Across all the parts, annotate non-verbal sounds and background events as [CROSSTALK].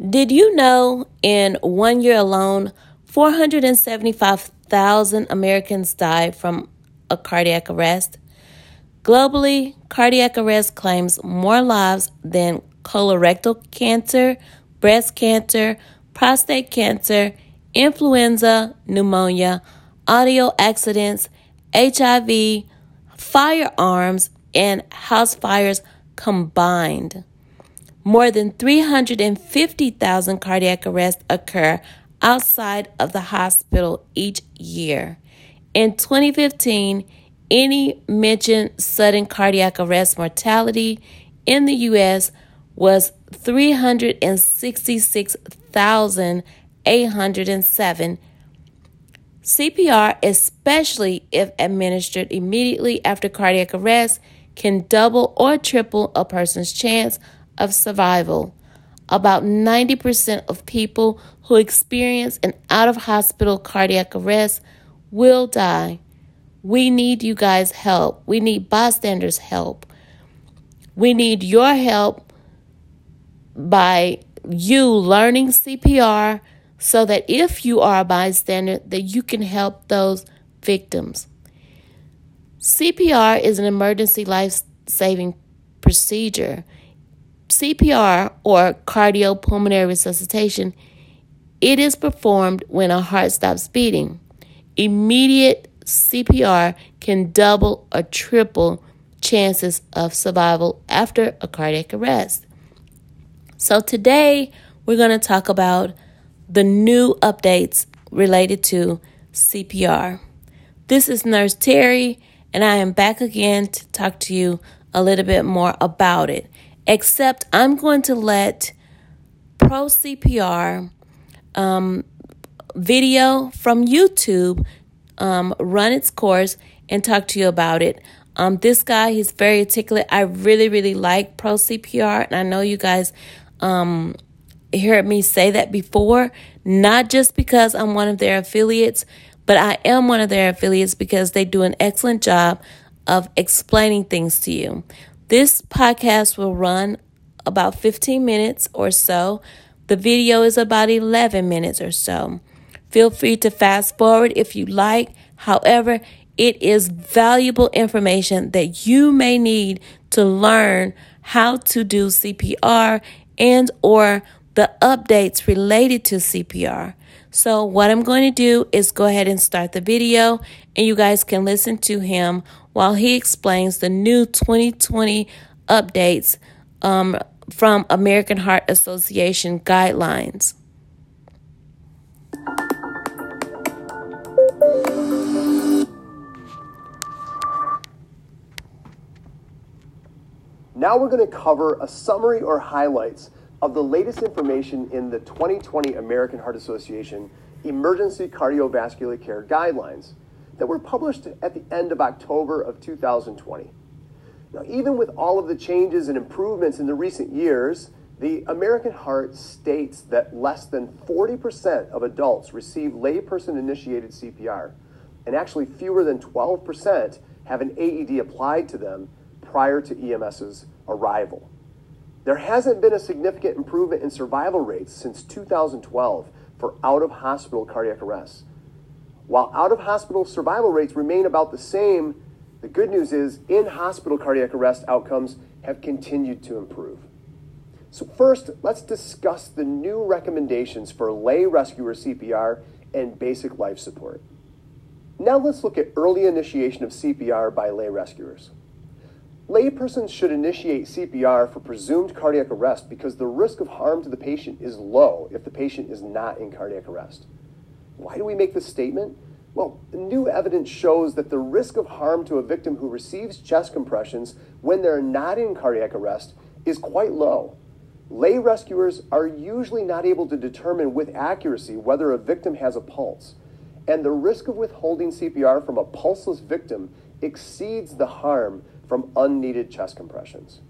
Did you know in one year alone, 475,000 Americans died from a cardiac arrest? Globally, cardiac arrest claims more lives than colorectal cancer, breast cancer, prostate cancer, influenza, pneumonia, audio accidents, HIV, firearms, and house fires combined. More than 350,000 cardiac arrests occur outside of the hospital each year. In 2015, any mentioned sudden cardiac arrest mortality in the U.S. was 366,807. CPR, especially if administered immediately after cardiac arrest, can double or triple a person's chance of survival. About 90% of people who experience an out of hospital cardiac arrest will die. We need you guys' help. We need bystanders' help. We need your help by you learning CPR so that if you are a bystander that you can help those victims. CPR is an emergency life-saving procedure. CPR or cardiopulmonary resuscitation it is performed when a heart stops beating. Immediate CPR can double or triple chances of survival after a cardiac arrest. So, today we're going to talk about the new updates related to CPR. This is Nurse Terry, and I am back again to talk to you a little bit more about it. Except I'm going to let Pro CPR um, video from YouTube um, run its course and talk to you about it. Um, this guy, he's very articulate. I really, really like Pro CPR, and I know you guys um, heard me say that before, not just because I'm one of their affiliates, but I am one of their affiliates because they do an excellent job of explaining things to you. This podcast will run about 15 minutes or so. The video is about 11 minutes or so. Feel free to fast forward if you like. However, it is valuable information that you may need to learn how to do CPR and or the updates related to CPR. So what I'm going to do is go ahead and start the video and you guys can listen to him while he explains the new 2020 updates um, from American Heart Association guidelines. Now we're going to cover a summary or highlights of the latest information in the 2020 American Heart Association Emergency Cardiovascular Care Guidelines that were published at the end of October of 2020. Now, even with all of the changes and improvements in the recent years, the American Heart states that less than 40% of adults receive layperson initiated CPR, and actually fewer than 12% have an AED applied to them prior to EMS's arrival. There hasn't been a significant improvement in survival rates since 2012 for out of hospital cardiac arrests. While out of hospital survival rates remain about the same the good news is in hospital cardiac arrest outcomes have continued to improve. So, first, let's discuss the new recommendations for lay rescuer CPR and basic life support. Now, let's look at early initiation of CPR by lay rescuers. Laypersons should initiate CPR for presumed cardiac arrest because the risk of harm to the patient is low if the patient is not in cardiac arrest. Why do we make this statement? Well, new evidence shows that the risk of harm to a victim who receives chest compressions when they're not in cardiac arrest is quite low. Lay rescuers are usually not able to determine with accuracy whether a victim has a pulse, and the risk of withholding CPR from a pulseless victim exceeds the harm from unneeded chest compressions.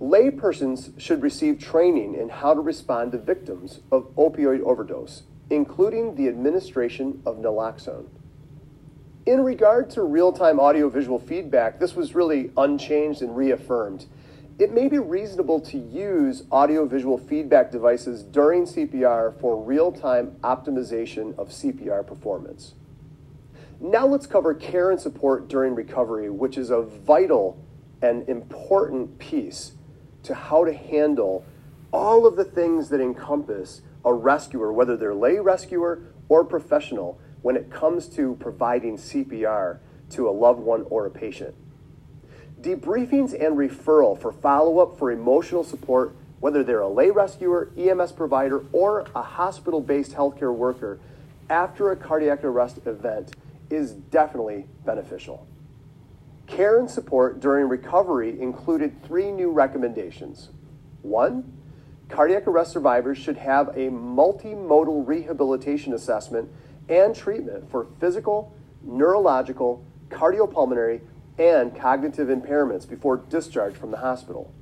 Laypersons should receive training in how to respond to victims of opioid overdose including the administration of naloxone. In regard to real time audiovisual feedback, this was really unchanged and reaffirmed. it may be reasonable to use audiovisual feedback devices during CPR for real time optimization of CPR performance. Now let's cover care and support during recovery, which is a vital and important piece to how to handle all of the things that encompass a rescuer, whether they're lay rescuer or professional, when it comes to providing CPR to a loved one or a patient. Debriefings and referral for follow up for emotional support, whether they're a lay rescuer, EMS provider, or a hospital based healthcare worker after a cardiac arrest event, is definitely beneficial. Care and support during recovery included three new recommendations. One, cardiac arrest survivors should have a multimodal rehabilitation assessment and treatment for physical, neurological, cardiopulmonary, and cognitive impairments before discharge from the hospital.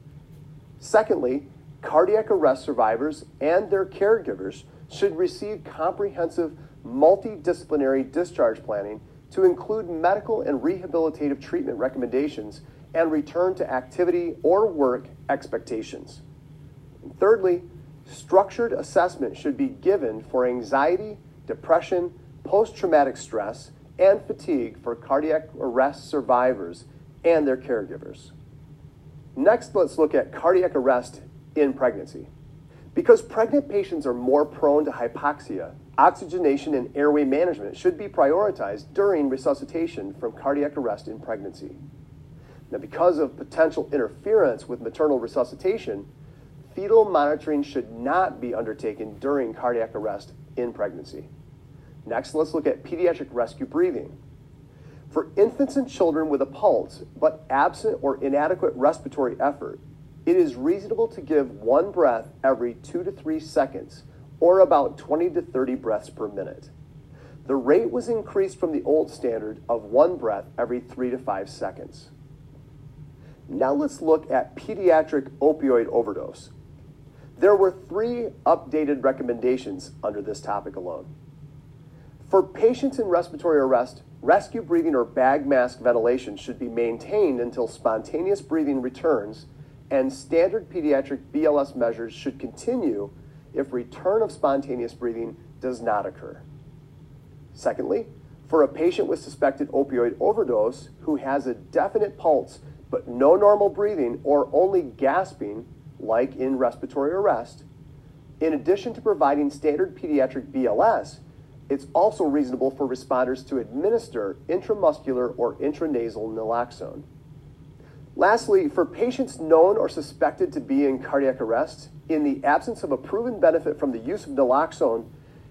Secondly, cardiac arrest survivors and their caregivers should receive comprehensive multidisciplinary discharge planning to include medical and rehabilitative treatment recommendations and return to activity or work expectations. And thirdly, structured assessment should be given for anxiety, depression, post traumatic stress, and fatigue for cardiac arrest survivors and their caregivers. Next, let's look at cardiac arrest in pregnancy. Because pregnant patients are more prone to hypoxia, oxygenation and airway management should be prioritized during resuscitation from cardiac arrest in pregnancy. Now, because of potential interference with maternal resuscitation, fetal monitoring should not be undertaken during cardiac arrest in pregnancy. Next, let's look at pediatric rescue breathing. For infants and children with a pulse, but absent or inadequate respiratory effort, it is reasonable to give one breath every two to three seconds, or about 20 to 30 breaths per minute. The rate was increased from the old standard of one breath every three to five seconds. Now let's look at pediatric opioid overdose. There were three updated recommendations under this topic alone. For patients in respiratory arrest, rescue breathing or bag mask ventilation should be maintained until spontaneous breathing returns, and standard pediatric BLS measures should continue if return of spontaneous breathing does not occur. Secondly, for a patient with suspected opioid overdose who has a definite pulse but no normal breathing or only gasping, like in respiratory arrest, in addition to providing standard pediatric BLS, it's also reasonable for responders to administer intramuscular or intranasal naloxone. Lastly, for patients known or suspected to be in cardiac arrest, in the absence of a proven benefit from the use of naloxone,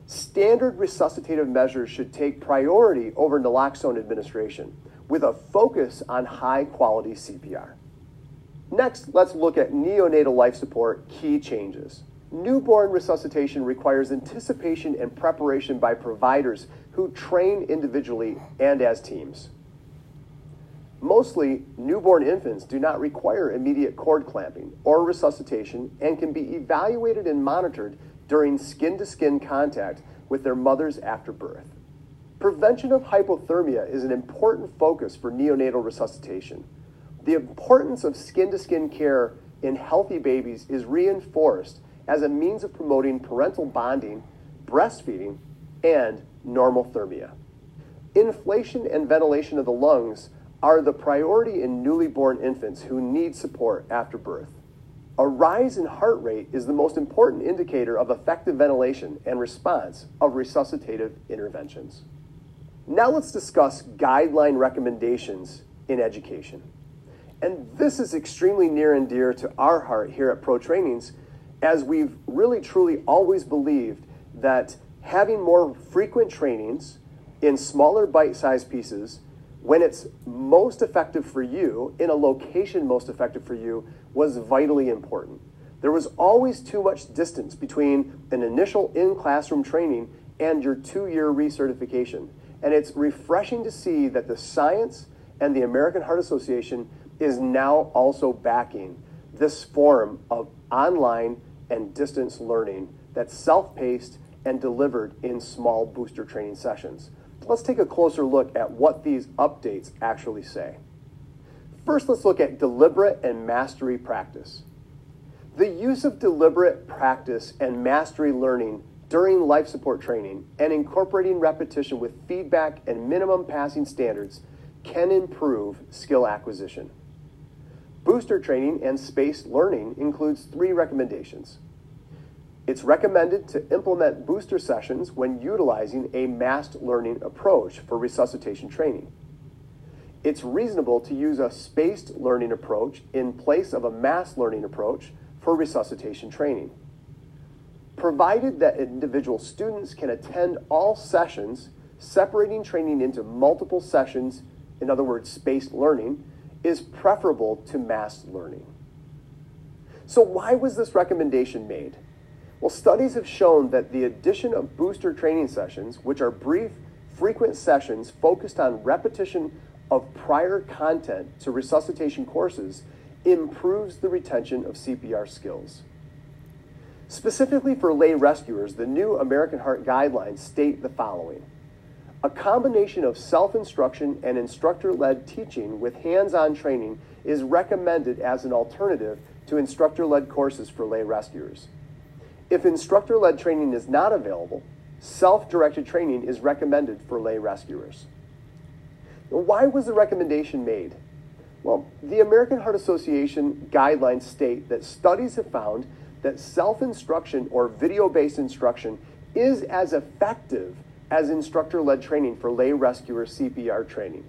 standard resuscitative measures should take priority over naloxone administration, with a focus on high quality CPR. Next, let's look at neonatal life support key changes. Newborn resuscitation requires anticipation and preparation by providers who train individually and as teams. Mostly, newborn infants do not require immediate cord clamping or resuscitation and can be evaluated and monitored during skin to skin contact with their mothers after birth. Prevention of hypothermia is an important focus for neonatal resuscitation. The importance of skin to skin care in healthy babies is reinforced as a means of promoting parental bonding, breastfeeding, and normothermia. Inflation and ventilation of the lungs are the priority in newly born infants who need support after birth. A rise in heart rate is the most important indicator of effective ventilation and response of resuscitative interventions. Now let's discuss guideline recommendations in education. And this is extremely near and dear to our heart here at Pro Trainings, as we've really truly always believed that having more frequent trainings in smaller bite sized pieces when it's most effective for you, in a location most effective for you, was vitally important. There was always too much distance between an initial in classroom training and your two year recertification. And it's refreshing to see that the science and the American Heart Association is now also backing this form of online and distance learning that's self paced and delivered in small booster training sessions let's take a closer look at what these updates actually say. First, let's look at deliberate and mastery practice. The use of deliberate practice and mastery learning during life support training and incorporating repetition with feedback and minimum passing standards can improve skill acquisition. Booster training and spaced learning includes three recommendations. It's recommended to implement booster sessions when utilizing a massed learning approach for resuscitation training. It's reasonable to use a spaced learning approach in place of a mass learning approach for resuscitation training provided that individual students can attend all sessions, separating training into multiple sessions, in other words, spaced learning, is preferable to mass learning. So, why was this recommendation made? Well, studies have shown that the addition of booster training sessions, which are brief, frequent sessions focused on repetition of prior content to resuscitation courses, improves the retention of CPR skills. Specifically for lay rescuers, the new American Heart Guidelines state the following A combination of self instruction and instructor led teaching with hands on training is recommended as an alternative to instructor led courses for lay rescuers. If instructor led training is not available, self directed training is recommended for lay rescuers. Why was the recommendation made? Well, the American Heart Association guidelines state that studies have found that self instruction or video based instruction is as effective as instructor led training for lay rescuer CPR training.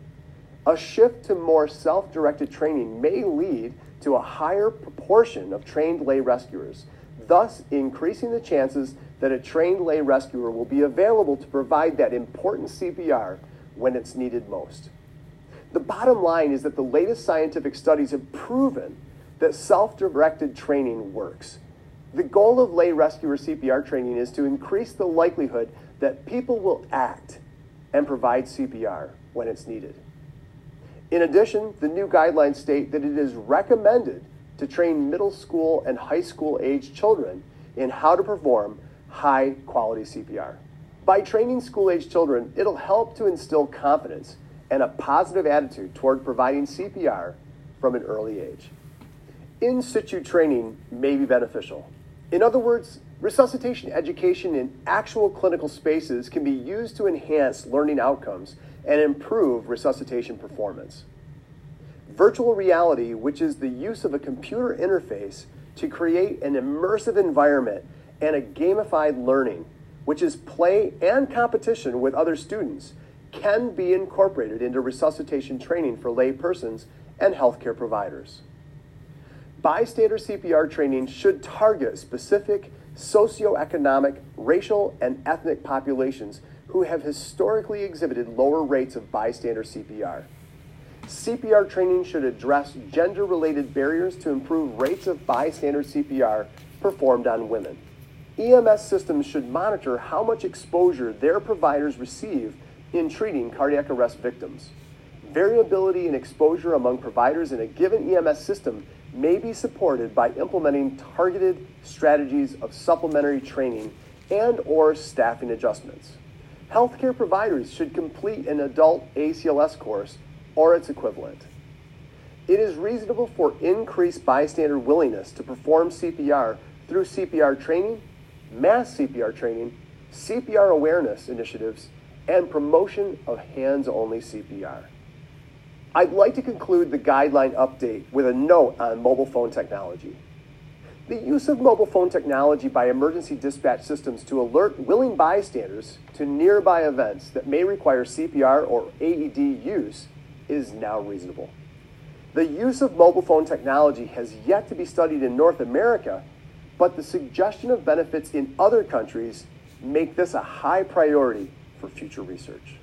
A shift to more self directed training may lead to a higher proportion of trained lay rescuers, thus increasing the chances that a trained lay rescuer will be available to provide that important CPR when it's needed most. The bottom line is that the latest scientific studies have proven that self directed training works. The goal of lay rescuer CPR training is to increase the likelihood that people will act and provide CPR when it's needed. In addition, the new guidelines state that it is recommended to train middle school and high school age children in how to perform high quality CPR. By training school age children, it'll help to instill confidence and a positive attitude toward providing CPR from an early age. In situ training may be beneficial, in other words, resuscitation education in actual clinical spaces can be used to enhance learning outcomes and improve resuscitation performance. Virtual reality, which is the use of a computer interface to create an immersive environment and a gamified learning, which is play and competition with other students, can be incorporated into resuscitation training for laypersons and healthcare providers bystander CPR training should target specific socioeconomic, racial, and ethnic populations who have historically exhibited lower rates of bystander CPR. CPR training should address gender related barriers to improve rates of bystander CPR performed on women. EMS systems should monitor how much exposure their providers receive in treating cardiac arrest victims. Variability in exposure among providers in a given EMS system may be supported by implementing targeted strategies of supplementary training and or staffing adjustments. Healthcare providers should complete an adult ACLS course or its equivalent. It is reasonable for increased bystander willingness to perform CPR through CPR training, mass CPR training, CPR awareness initiatives, and promotion of hands only CPR. I'd like to conclude the guideline update with a note on mobile phone technology. The use of mobile phone technology by emergency dispatch systems to alert willing bystanders to nearby events that may require CPR or AED use is now reasonable. The use of mobile phone technology has yet to be studied in North America, but the suggestion of benefits in other countries make this a high priority for future research.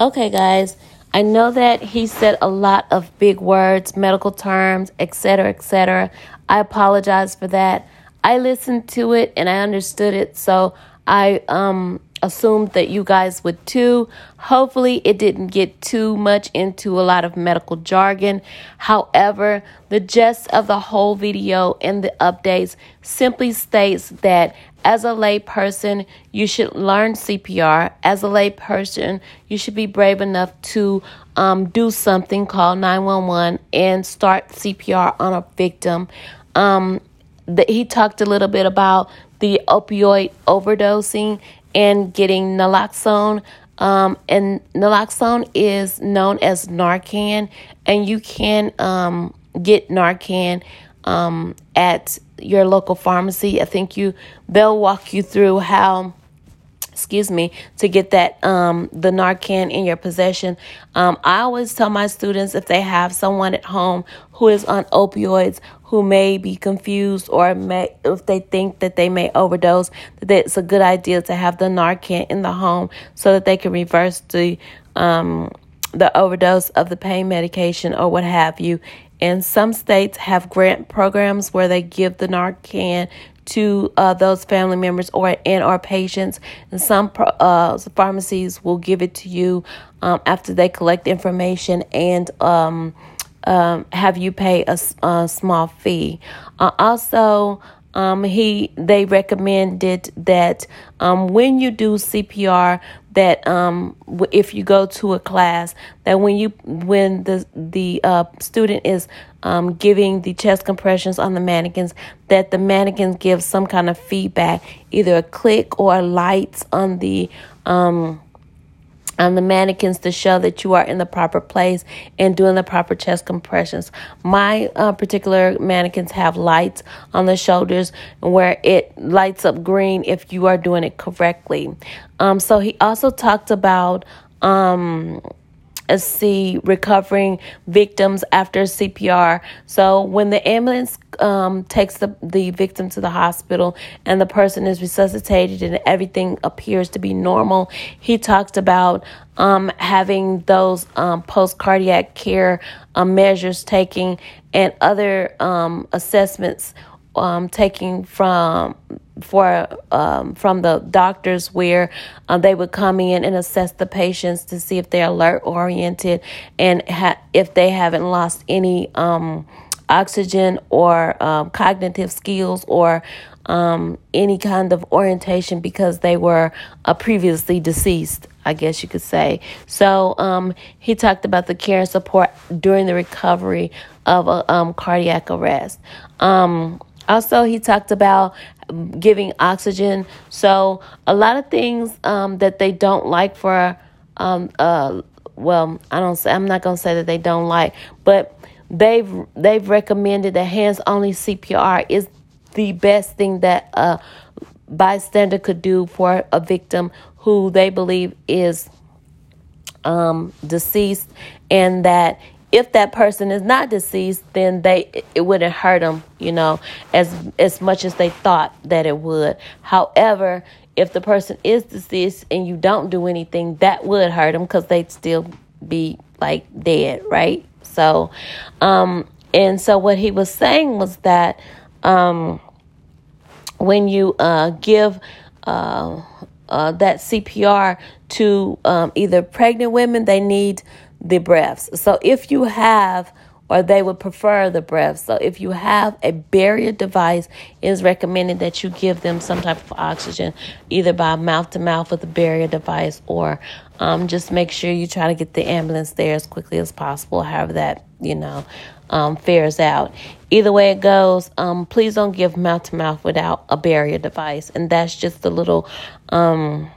Okay, guys, I know that he said a lot of big words, medical terms, etc., etc. I apologize for that. I listened to it and I understood it, so I um assumed that you guys would too. Hopefully, it didn't get too much into a lot of medical jargon. However, the gist of the whole video and the updates simply states that as a layperson, you should learn CPR. As a layperson, you should be brave enough to um, do something called 911 and start CPR on a victim. Um, the, he talked a little bit about the opioid overdosing and getting naloxone. Um, and naloxone is known as Narcan, and you can um, get Narcan um, at your local pharmacy. I think you they'll walk you through how excuse me, to get that um, the Narcan in your possession. Um, I always tell my students if they have someone at home who is on opioids who may be confused or may, if they think that they may overdose, that it's a good idea to have the Narcan in the home so that they can reverse the um, the overdose of the pain medication or what have you. And some states have grant programs where they give the Narcan to uh, those family members or and our patients. And some uh, pharmacies will give it to you um, after they collect information and um, um, have you pay a, a small fee. Uh, also, um, he they recommended that um, when you do CPR, that um, if you go to a class, that when you when the the uh, student is um, giving the chest compressions on the mannequins, that the mannequins give some kind of feedback, either a click or lights on the um, on the mannequins to show that you are in the proper place and doing the proper chest compressions. My uh, particular mannequins have lights on the shoulders where it lights up green if you are doing it correctly. Um, so he also talked about um, see recovering victims after CPR. So when the ambulance um, takes the, the victim to the hospital and the person is resuscitated and everything appears to be normal, he talked about um, having those um, post cardiac care um, measures taking and other um, assessments um, taking from for um, from the doctors where uh, they would come in and assess the patients to see if they're alert oriented and ha- if they haven't lost any um, oxygen or um, cognitive skills or um, any kind of orientation because they were uh, previously deceased. I guess you could say. So um, he talked about the care and support during the recovery of a um, cardiac arrest. Um, also, he talked about giving oxygen. So, a lot of things um, that they don't like for, um, uh, well, I don't say, I'm not going to say that they don't like, but they've they've recommended that hands only CPR is the best thing that a bystander could do for a victim who they believe is um, deceased, and that if that person is not deceased, then they it wouldn't hurt them, you know, as as much as they thought that it would. However, if the person is deceased and you don't do anything, that would hurt them because they'd still be like dead, right? So, um, and so what he was saying was that um, when you uh, give uh, uh, that CPR to um, either pregnant women, they need the breaths. So if you have or they would prefer the breath. So if you have a barrier device, it is recommended that you give them some type of oxygen, either by mouth to mouth with a barrier device, or um, just make sure you try to get the ambulance there as quickly as possible. However that you know um, fares out. Either way it goes, um, please don't give mouth to mouth without a barrier device, and that's just the little um,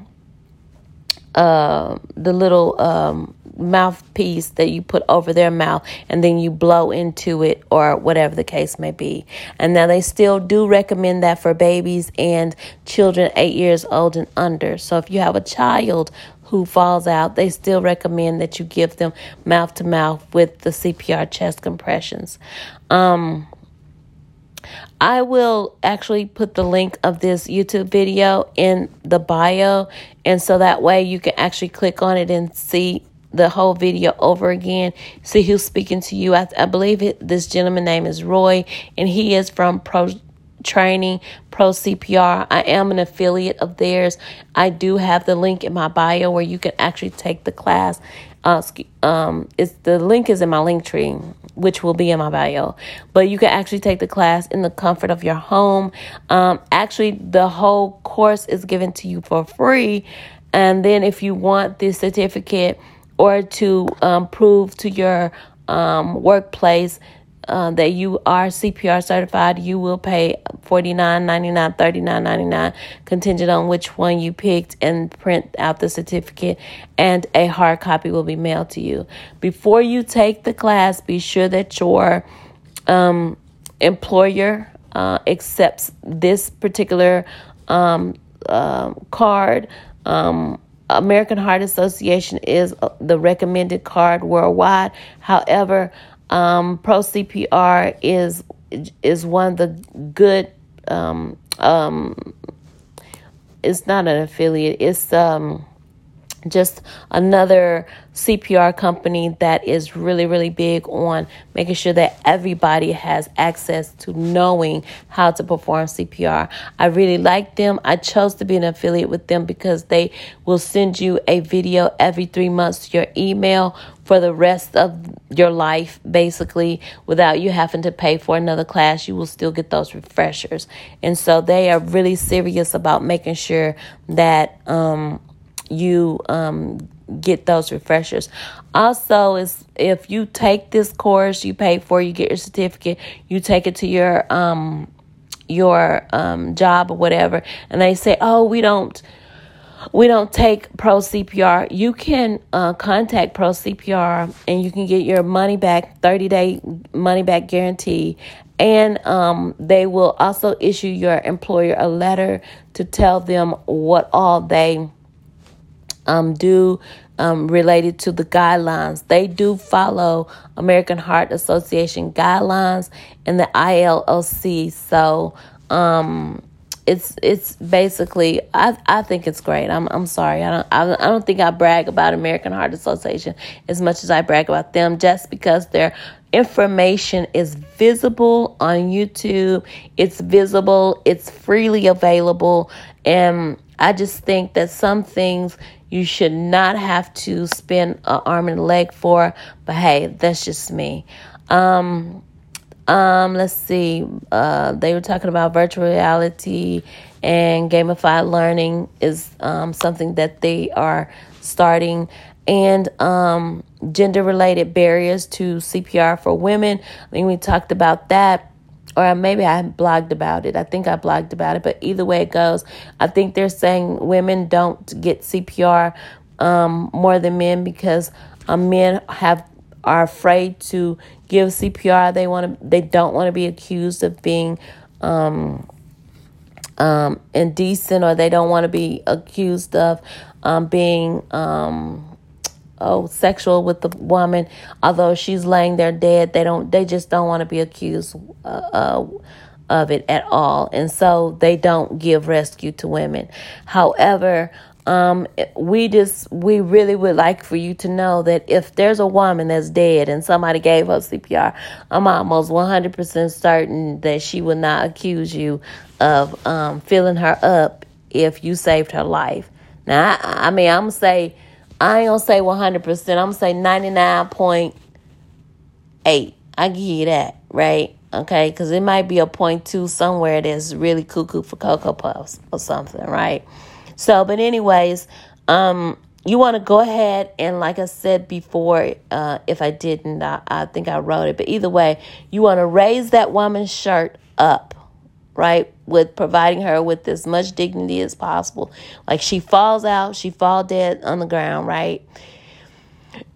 uh, the little um, mouthpiece that you put over their mouth and then you blow into it or whatever the case may be. And now they still do recommend that for babies and children 8 years old and under. So if you have a child who falls out, they still recommend that you give them mouth to mouth with the CPR chest compressions. Um, I will actually put the link of this YouTube video in the bio, and so that way you can actually click on it and see the whole video over again. See who's speaking to you. I, I believe it, this gentleman name is Roy, and he is from Pro training, Pro CPR. I am an affiliate of theirs. I do have the link in my bio where you can actually take the class. Uh, um, it's the link is in my Linktree, which will be in my bio. But you can actually take the class in the comfort of your home. Um, actually, the whole course is given to you for free. And then if you want the certificate or to um, prove to your um, workplace uh, that you are CPR certified, you will pay $49.99, $39.99, contingent on which one you picked, and print out the certificate, and a hard copy will be mailed to you. Before you take the class, be sure that your um, employer uh, accepts this particular um, uh, card. Um, American Heart Association is uh, the recommended card worldwide. However, um, Pro CPR is is one of the good. Um, um, it's not an affiliate. It's um, just another CPR company that is really, really big on making sure that everybody has access to knowing how to perform CPR. I really like them. I chose to be an affiliate with them because they will send you a video every three months to your email for the rest of your life, basically, without you having to pay for another class. You will still get those refreshers. And so they are really serious about making sure that, um, you um, get those refreshers. Also, is if you take this course, you pay for, you get your certificate, you take it to your um, your um, job or whatever, and they say, "Oh, we don't." We don't take Pro CPR. You can uh, contact Pro CPR and you can get your money back, 30 day money back guarantee. And um, they will also issue your employer a letter to tell them what all they um, do um, related to the guidelines. They do follow American Heart Association guidelines and the ILCOR. So um, it's it's basically I I think it's great. I'm I'm sorry. I don't I, I don't think I brag about American Heart Association as much as I brag about them just because their information is visible on YouTube. It's visible, it's freely available and I just think that some things you should not have to spend an arm and a leg for. But hey, that's just me. Um, um, let's see. Uh, they were talking about virtual reality and gamified learning is um, something that they are starting, and um, gender related barriers to CPR for women. I think we talked about that or maybe I blogged about it. I think I blogged about it, but either way it goes, I think they're saying women don't get CPR um, more than men because uh, men have are afraid to give CPR. They want to. They don't want to be accused of being um, um, indecent, or they don't want to be accused of um, being um, oh sexual with the woman although she's laying there dead they don't they just don't want to be accused uh, uh, of it at all and so they don't give rescue to women however um, we just we really would like for you to know that if there's a woman that's dead and somebody gave her CPR, I'm almost 100% certain that she would not accuse you of um, filling her up if you saved her life. Now, I, I mean, I'm gonna say I ain't gonna say 100%. I'm gonna say 99.8. I give you that, right? Okay, because it might be a point two somewhere that's really cuckoo for Cocoa Puffs or something, right? So, but anyways, um, you want to go ahead and, like I said before, uh, if I didn't, I, I think I wrote it, but either way, you want to raise that woman's shirt up right? With providing her with as much dignity as possible. Like she falls out, she fall dead on the ground, right?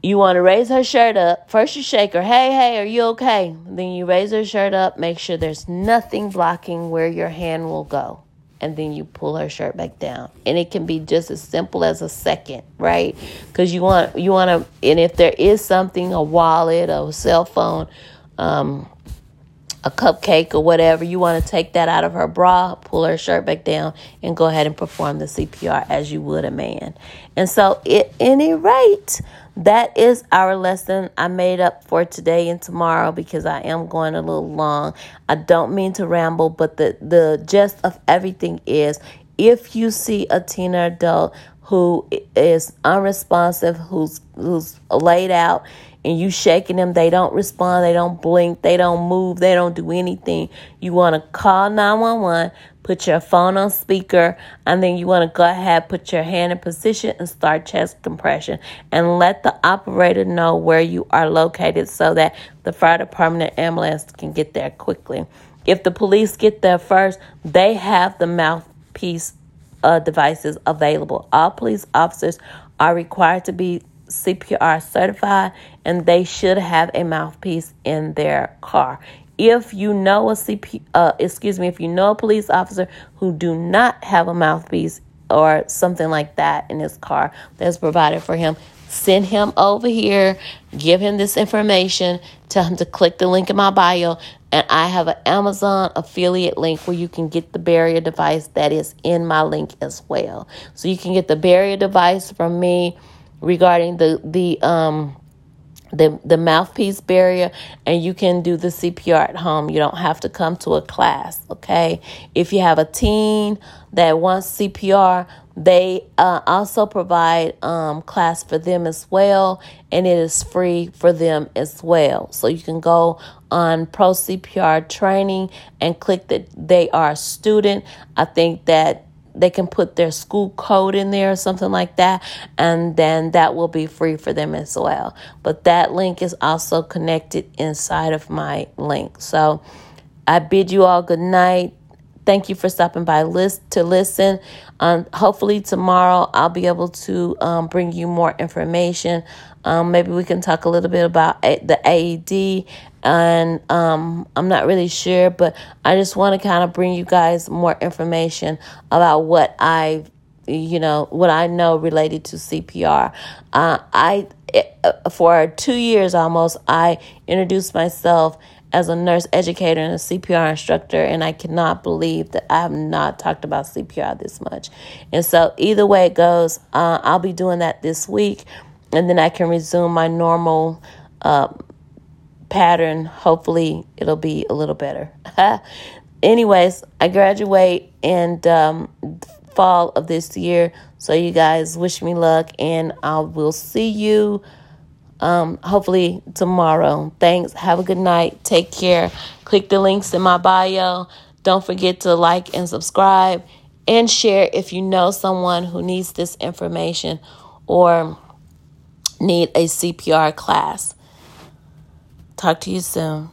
You want to raise her shirt up. First, you shake her. Hey, hey, are you okay? Then you raise her shirt up. Make sure there's nothing blocking where your hand will go. And then you pull her shirt back down. And it can be just as simple as a second, right? Because you want you want to. And if there is something, a wallet, a cell phone, um, a cupcake or whatever, you want to take that out of her bra, pull her shirt back down, and go ahead and perform the CPR as you would a man. And so, at any rate, that is our lesson I made up for today and tomorrow because I am going a little long. I don't mean to ramble, but the, the gist of everything is if you see a teen or adult who is unresponsive, who's who's laid out, and you shaking them, they don't respond, they don't blink, they don't move, they don't do anything. You want to call 911, put your phone on speaker, and then you want to go ahead, put your hand in position and start chest compression and let the operator know where you are located so that the fire department and ambulance can get there quickly. If the police get there first, they have the mouthpiece uh, devices available. All police officers are required to be CPR certified and they should have a mouthpiece in their car. If you know a CP, uh, excuse me, if you know a police officer who do not have a mouthpiece or something like that in his car that's provided for him, send him over here, give him this information, tell him to click the link in my bio, and I have an Amazon affiliate link where you can get the barrier device that is in my link as well. So you can get the barrier device from me regarding the the um the the mouthpiece barrier and you can do the CPR at home. You don't have to come to a class, okay? If you have a teen that wants CPR, they uh, also provide um, class for them as well, and it is free for them as well. So you can go on Pro CPR training and click that they are a student. I think that they can put their school code in there or something like that, and then that will be free for them as well. But that link is also connected inside of my link. So I bid you all good night. Thank you for stopping by list to listen. Um, hopefully tomorrow I'll be able to um, bring you more information. Um, maybe we can talk a little bit about a- the AED and um, I'm not really sure, but I just want to kind of bring you guys more information about what I, you know, what I know related to CPR. Uh, I, uh, for two years almost, I introduced myself as a nurse educator and a CPR instructor, and I cannot believe that I have not talked about CPR this much. And so, either way it goes, uh, I'll be doing that this week, and then I can resume my normal. Uh, pattern. Hopefully, it'll be a little better. [LAUGHS] Anyways, I graduate in um, fall of this year. So, you guys wish me luck, and I will see you um, hopefully tomorrow. Thanks. Have a good night. Take care. Click the links in my bio. Don't forget to like and subscribe and share if you know someone who needs this information or need a CPR class. Talk to you soon.